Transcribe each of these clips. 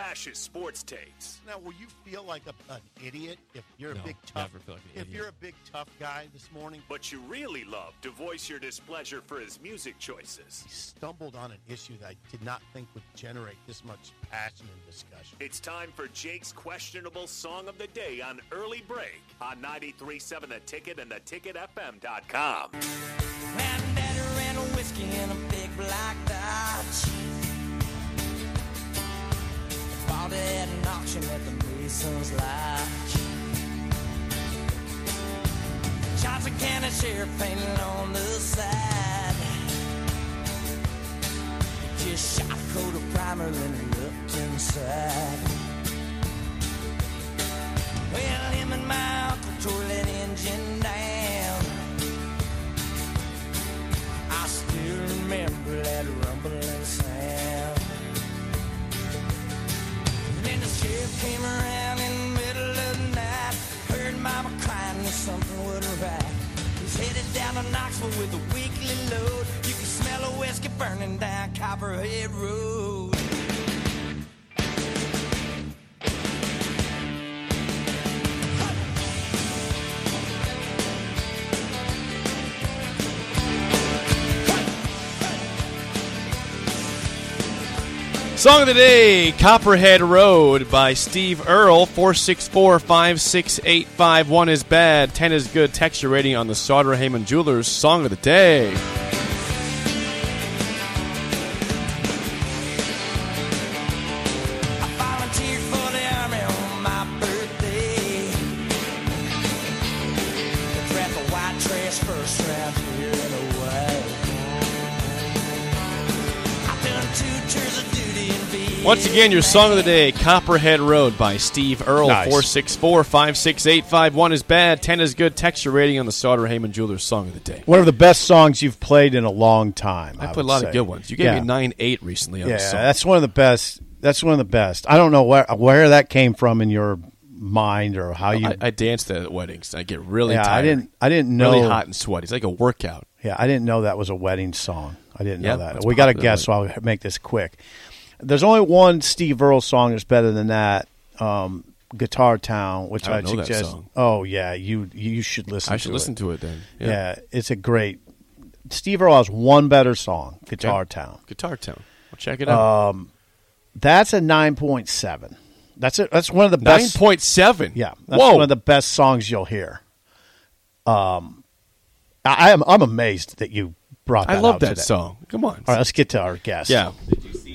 bashes sports takes. Now, will you feel like a, an idiot if you're No, a big tough? never feel like an if idiot. you're a big tough guy this morning, But you really love to voice your displeasure for his music choices. he stumbled on an issue that I did not think would generate this much passion and discussion. It's time for Jake's questionable song of the day on Early Break on 93.7 The Ticket and theticketfm.com. Man, daddy ran a whiskey in a big black Dodge. The Mason's Lodge. Johnson County Sheriff painted on the side. Just shot a coat of primer, then looked inside. Well, him and my uncle tore that engine down. I still remember that rumbling burning down Copperhead Road. Song of the day, Copperhead Road by Steve Earle. 464 568 1 is bad, 10 is good. Texture rating on the Sartor Hamann Jewelers Song of the Day. Once again, your song of the day, Copperhead Road by Steve Earle. Nice. 464 568 1 is bad, 10 is good. Texture rating on the Sartor Hamann Jewelers Song of the Day. One of the best songs you've played in a long time. I, I, put a lot say. of good ones. You gave yeah. me 9 8 recently on Yeah, the song. that's one of the best. That's one of the best. I don't know where where that came from in your mind or how you. I, I danced at weddings. I get really yeah, tired. I didn't. I didn't know. Really hot and sweaty. It's like a workout. Yeah, I didn't know that was a wedding song. I didn't Yeah, know that. We got to guess, so I'll make this quick. There's only one Steve Earle song that's better than that. Um, Guitar Town, which I I suggest. song. Oh yeah, you you should listen. I should to listen it. to it then. Yeah. it's a great. Steve Earle has one better song, Guitar Yeah. Town. Guitar Town. Well, check it out. That's a nine point seven. That's it. That's one of the Nine best. point seven. Yeah, that's Whoa. one of the best songs you'll hear. Um, I am I'm amazed that you brought. That I love that today. song. Come on. All right, let's get to our guest. Yeah.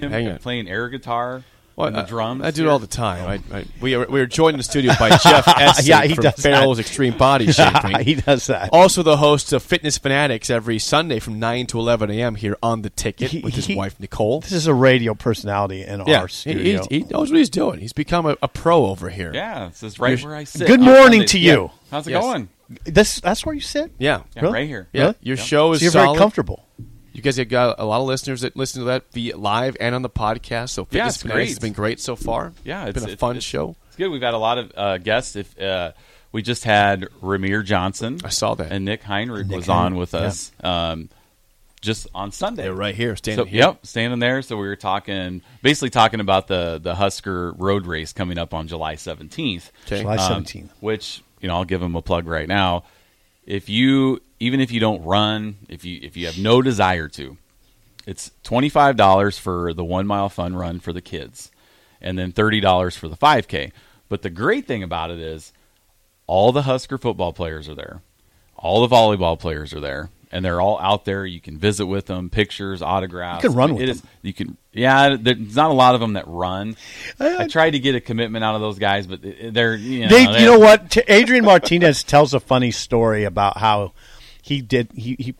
Did you see him Hang on. playing air guitar Well, and the I- drums? I, do it all the time. I, I, we, are, we are joined in the studio by Jeff Essink Yeah, he from does that. Xtreme Body Shaping. he does that. also the host of Fitness Fanatics every Sunday from 9 to 11 a.m. here on The Ticket He- with his he- wife, Nicole. This is a radio personality in Yeah, our he, studio. he, he knows what he's doing. He's become a, a pro over here. Yeah, this is right You're- where I sit. Good morning Sundays. to Yeah. you. How's it Yes. going? this that's where you sit. Yeah. Yeah, Really? right here. Yeah. Really? Your Yeah. show is So you're solid. very comfortable. You guys have got a lot of listeners that listen to that via live and on the podcast. So Yeah, Fitness it's Fanatics great. has been great so far. Yeah, it's it's been a it's- fun it's- show. It's good. We've got a lot of uh, guests. If uh, we just had Ramir Johnson, I saw that. and Nick Heinrich Nick was Heinrich, on with yeah. us um, just on Sunday. They're right here, standing So, here. Yep, standing there. So we were talking, basically talking about the the Husker Road Race coming up on July seventeenth. Okay. July Um, 17th. which you know I'll give them a plug right now. If you even if you don't run, if you if you have no desire to, it's twenty five dollars for the one mile fun run for the kids, and then thirty dollars for the five k. But the great thing about it is, all the Husker football players are there, all the volleyball players are there, and they're all out there. You can visit with them, pictures, autographs. You can run with It them. is- you can, yeah. There's not a lot of them that run. I tried to get a commitment out of those guys, but uh, they're you know, They, they're- you know what? Adrian Martinez tells a funny story about how he did he he,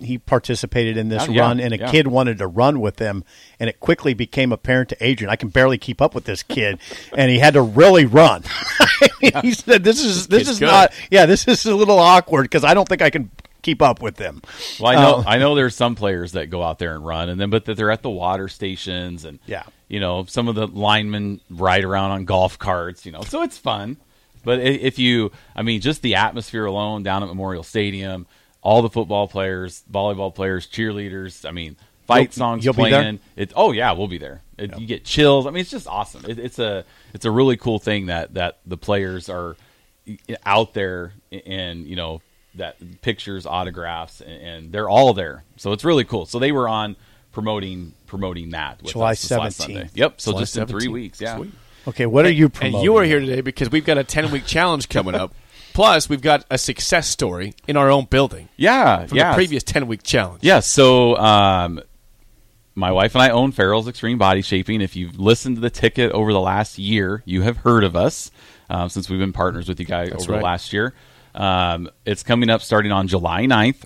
he participated in this Oh, yeah, run, and a yeah. kid wanted to run with him, and it quickly became apparent to Adrian, I can barely keep up with this kid, and he had to really run. he said, "This is this is good. not yeah, this is a little awkward because I don't think I can." Keep up with them. Well, I know Uh, I know there's some players that go out there and run, and then but that they're at the water stations, and Yeah. you know some of the linemen ride around on golf carts, you know, so it's fun. But if you, I mean, just the atmosphere alone down at Memorial Stadium, all the football players, volleyball players, cheerleaders, I mean, fight You'll- songs you'll be there? playing. It, oh yeah, we'll be there. It, You get chills. I mean, it's just awesome. It, it's a it's a really cool thing that that the players are out there and you know that pictures, autographs, and, and they're all there. So it's really cool. So they were on promoting promoting that with July us this last 17th. Yep. So July just in three weeks. Yeah. Sweet. Okay, what are you promoting? And you are here today because we've got a 10 week challenge coming up. Plus, we've got a success story in our own building Yeah. from yeah. the previous 10 week challenge. Yeah, so um, my wife and I own Farrell's Xtreme Body Shaping. If you've listened to the ticket over the last year, you have heard of us um, since we've been partners with you guys That's over right. the last year. Um, it's coming up starting on July 9th.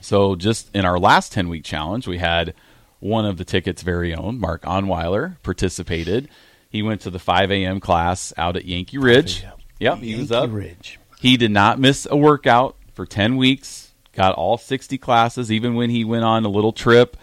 So just in our last 10 week challenge, we had one of the ticket's very own, Mark Onweiler, participated. He went to the 5 a.m. class out at Yankee Ridge. Yep, he was up. Ridge. He did not miss a workout for 10 weeks, got all 60 classes, even when he went on a little trip.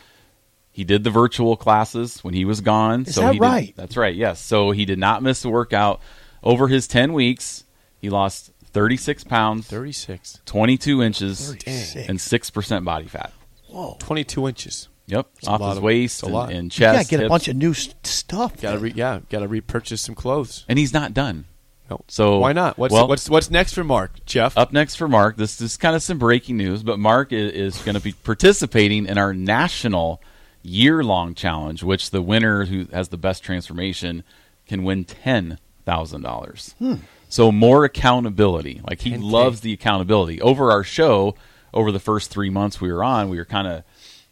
He did the virtual classes when he was gone. Is so that he did- right? that's right, yes. So he did not miss a workout. Over his 10 weeks, he lost 36 pounds, 36. 22 inches, 36. and 6% body fat. Whoa. 22 inches. Yep, a off lot his of- waist it's a and, lot. and You chest. gotta get a bunch of new s- stuff. Got to re- yeah, got to repurchase some clothes. and he's not done. No. So why not? What's well- what's what's next for Mark? Jeff? Up next for Mark, this is kind of some breaking news, but Mark is, is going to be participating in our national year long challenge, which the winner who has the best transformation can win ten thousand dollars. Hmm. So more accountability. Like he 10K. loves the accountability. Over our show, over the first three months we were on, we were kind of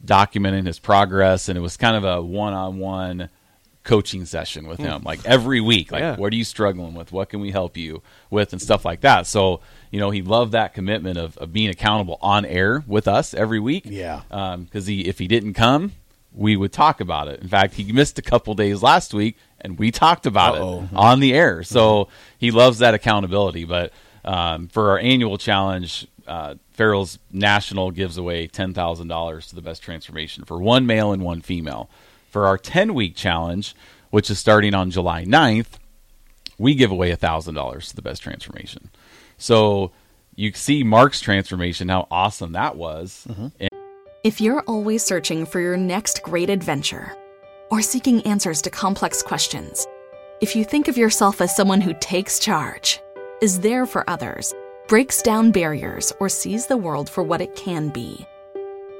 documenting his progress, and it was kind of a one on one coaching session with him like every week like Yeah. what are you struggling with? What can we help you with? And stuff like that. So you know he loved that commitment of, of being accountable on air with us every week. Yeah. because he if he didn't come we would talk about it. In fact he missed a couple days last week and we talked about Uh-oh. it on the air. So he loves that accountability. But um, for our annual challenge uh, Farrell's National gives away $10,000 to the best transformation for one male and one female. For our 10 week challenge, which is starting on July 9th, we give away $1,000 to the best transformation. So you see Mark's transformation, how awesome that was. Mm-hmm. And If you're always searching for your next great adventure or seeking answers to complex questions, if you think of yourself as someone who takes charge, is there for others, breaks down barriers, or sees the world for what it can be,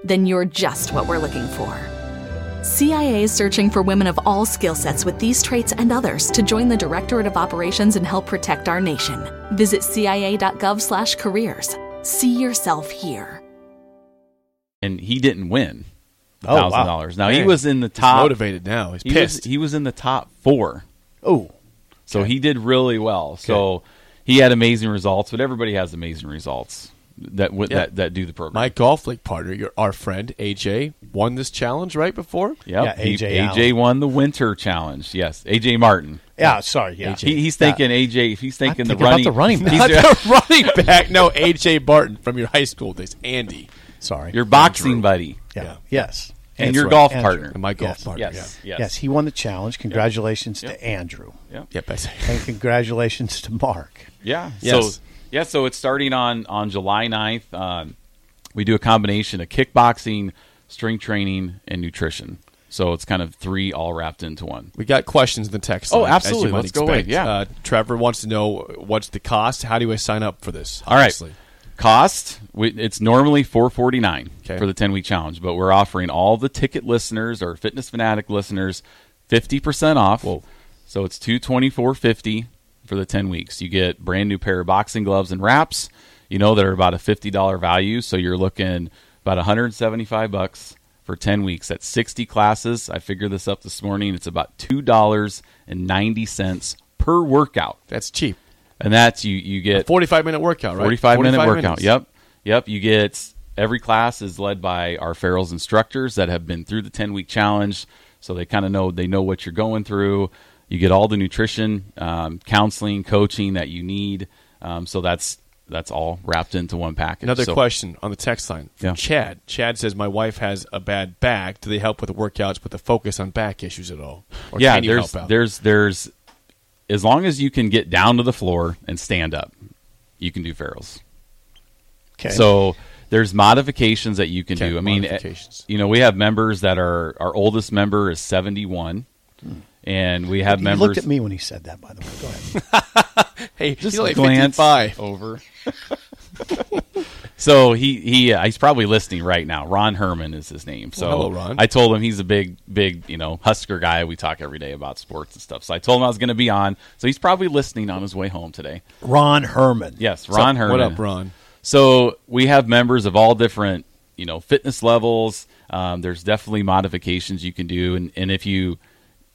then you're just what we're looking for. CIA is searching for women of all skill sets with these traits and others to join the Directorate of Operations and help protect our nation. Visit cia.gov/careers. See yourself here. and he didn't win the Oh, wow. $1,000. Now, he was in the He's top. motivated now. He's he, was, pissed. he was in the top four. Oh, So he did really well. So he had amazing results, but everybody has amazing results that w- Yeah. that that do the program. My golf league partner, your our friend AJ, won this challenge right before. Yep. Yeah, He- AJ AJ won the winter challenge. Yes, AJ Martin. yeah. Sorry, yeah. He, he's thinking AJ. If he's thinking the thinking about running, the running back. Not the running back. No, AJ Barton from your high school days. Andy. Sorry. your boxing buddy yeah. yeah. Yes. and That's your right, golf Andrew. partner. And my golf Yes. partner. Yes, yes, Yes. he won the challenge. Congratulations to Andrew, Yeah. Yep. I say. and congratulations to Mark. Yeah. Yes. So yeah, so it's starting on on July 9th. Um, we do a combination of kickboxing, strength training, and nutrition. So it's kind of three all wrapped into one. We got questions in the text. Oh, line, absolutely. Let's go away. expect. Yeah. Uh, Trevor wants to know what's the cost. How do I sign up for this? All right. Cost, we, it's normally four forty nine Okay. for the ten week challenge, but we're offering all the ticket listeners or Fitness Fanatic listeners fifty percent off. Whoa. So it's two twenty four fifty for the ten weeks. You get brand new pair of boxing gloves and wraps. You know that are about a fifty dollar value, so you're looking about one hundred seventy five bucks for ten weeks. That's sixty classes. I figured this up this morning. It's about two dollars and ninety cents per workout, That's cheap. and that's you you get 45 minute workout, right? 45 minute workout. minutes. Yep. Yep. You get every class is led by our Farrell's instructors that have been through the 10 week challenge. So they kind of know, they know what you're going through. You get all the nutrition, um, counseling, coaching that you need. Um, so that's, that's all wrapped into one package. Another So- question on the text line from Yeah. Chad. Chad says, My wife has a bad back. Do they help with the workouts with the focus on back issues at all? Or yeah, can you there's, help out? there's, there's, as long as you can get down to the floor and stand up, you can do Farrell's. Okay. So there's modifications that you can Okay, do. I mean, you know, we have members that are our oldest member is 71, and we have He members. looked at me when he said that. By the way, go ahead. Hey, Just he's only glance 55. over. so he he uh, he's probably listening right now. Ron Herman is his name. So Well, hello, Ron. I told him he's a big big you know Husker guy. We talk every day about sports and stuff. So I told him I was going to be on. So he's probably listening on his way home today. Ron Herman. Yes, Ron up- Herman. What up, Ron? So we have members of all different, you know, fitness levels. Um, there's definitely modifications you can do, and and if you,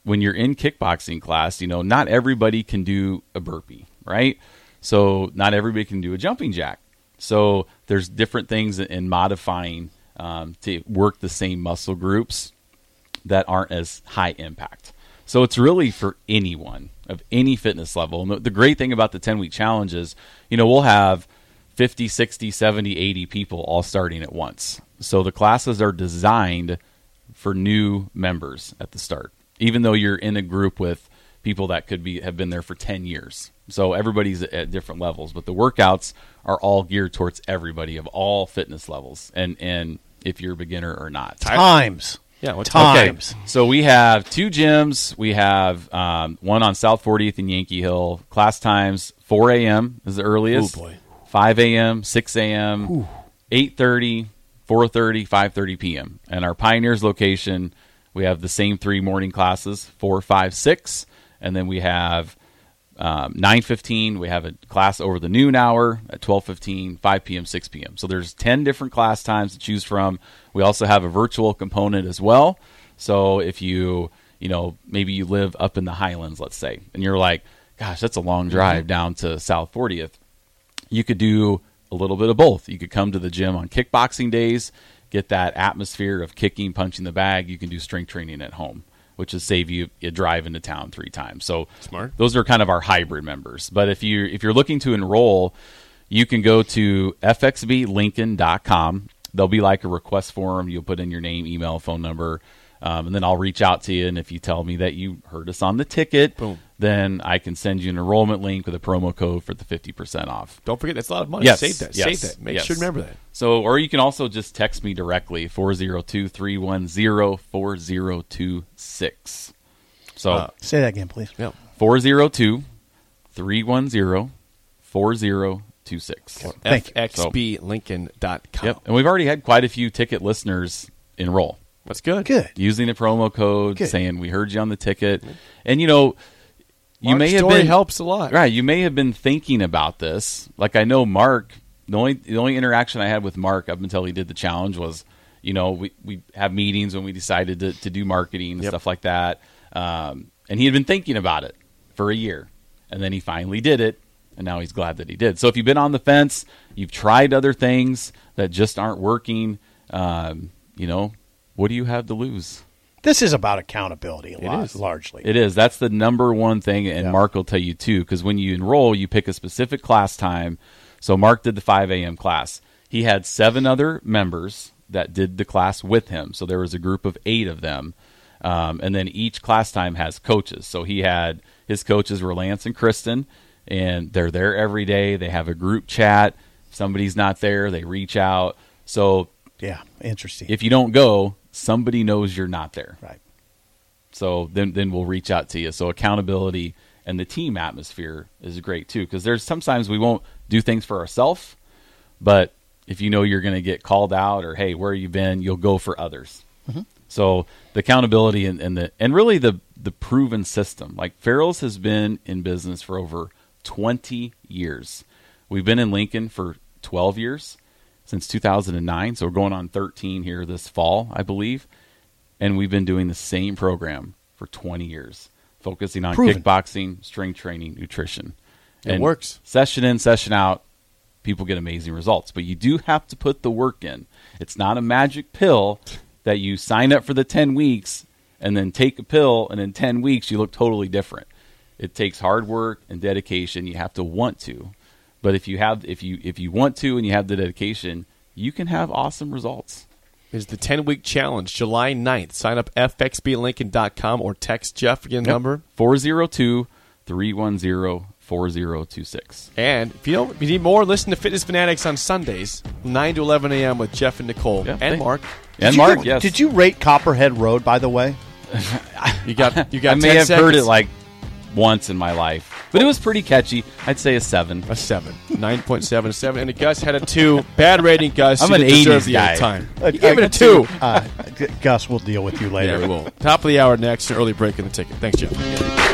when you're in kickboxing class, you know, not everybody can do a burpee, right? So not everybody can do a jumping jack. So there's different things in modifying um, to work the same muscle groups that aren't as high impact. So it's really for anyone of any fitness level. And the, great thing about the 10 week challenge is, you know, we'll have 50, 60, 70, 80 people all starting at once. So the classes are designed for new members at the start, even though you're in a group with people that could be have been there for 10 years. So everybody's at different levels, but the workouts are all geared towards everybody of all fitness levels and and if you're a beginner or not. Times. Yeah, what's times. Okay, so we have two gyms. We have um, one on South 40th and Yankee Hill. Class times 4 a.m. is the earliest. Ooh, boy. 5 a.m., 6 a.m., 8:30, 4:30, 5:30 p.m. And our Pioneers location, we have the same three morning classes: four, five, six, and then we have um, 9.15 we have a class over the noon hour at 12.15 5 p.m 6 p.m so there's 10 different class times to choose from. We also have a virtual component as well. So if you you know maybe you live up in the highlands let's say and you're like gosh that's a long drive down to south 40th you could do a little bit of both. You could come to the gym on kickboxing days, get that atmosphere of kicking, punching the bag. You can do strength training at home, which is save you a drive into town three times. So Smart. Those are kind of our hybrid members. But if you if you're looking to enroll, you can go to fxblincoln.com. There'll be like a request form. You'll put in your name, email, phone number, um, and then I'll reach out to you. And if you tell me that you heard us on the ticket, Boom. Then I can send you an enrollment link with a promo code for the 50% off. Don't forget, that's a lot of money. Yes, Save that. yes, Save that. Make yes. sure to remember that. So, or you can also just text me directly 402 310 4026. So, Uh, Say that again, please. Yeah. 402 310 4026. Thank you. FXBLincoln.com. Yep. And we've already had quite a few ticket listeners enroll That's good. Good. using the promo code, Good. saying, We heard you on the ticket. And, you know, you Mark's may have story been. helps a lot. Right, you may have been thinking about this. Like I know Mark, the only the only interaction I had with Mark up until he did the challenge was, you know, we we have meetings when we decided to, to do marketing and Yep. stuff like that. Um, and he had been thinking about it for a year, and then he finally did it, and now he's glad that he did. So if you've been on the fence, you've tried other things that just aren't working, um, you know, what do you have to lose? This is about accountability a lot, is. largely. It is. That's the number one thing, and Yeah. Mark will tell you too. Because when you enroll, you pick a specific class time. So Mark did the 5 a.m. class. He had seven other members that did the class with him. So there was a group of eight of them, um, and then each class time has coaches. So he had his coaches were Lance and Kristen, and they're there every day. They have a group chat. If somebody's not there, they reach out. So yeah, interesting. if you don't go, somebody knows you're not there. right. So then then we'll reach out to you. So accountability and the team atmosphere is great too because there's sometimes we won't do things for ourselves, but if you know you're going to get called out or hey, where you been, you'll go for others. Mm-hmm. So the accountability and, and the and really the the proven system. Like Farrell's has been in business for over 20 years. We've been in Lincoln for 12 years since 2009. So we're going on 13 here this fall, I believe and we've been doing the same program for 20 years, focusing on Proven. kickboxing, strength training, nutrition. It works. Session in, session out, people get amazing results. But you do have to put the work in. It's not a magic pill that you sign up for the 10 weeks and then take a pill, and in 10 weeks you look totally different. It takes hard work and dedication. You have to want to. But if you have if you if you want to and you have the dedication, you can have awesome results. Is the 10 week challenge July 9th. Sign up fxblincoln.com or text Jeff again number 402 310 4026. And if you don't, if you need more, listen to Fitness Fanatics on Sundays, 9 to 11 a.m. with Jeff and Nicole Yeah, and thank- Mark. And Did Mark, you, yes. Did you rate Copperhead Road, by the way? You got you got. I may have seconds. heard it like once in my life, but it was pretty catchy. I'd say a seven. a seven, nine point seven seven, and the Gus had a two. Bad rating, Gus. I'm an didn't 80s the guy. Time. Uh, You gave it a two. Uh, Gus, we'll deal with you later. Yeah, we will. Top of the hour next. An early break in the ticket. Thanks, Jeff.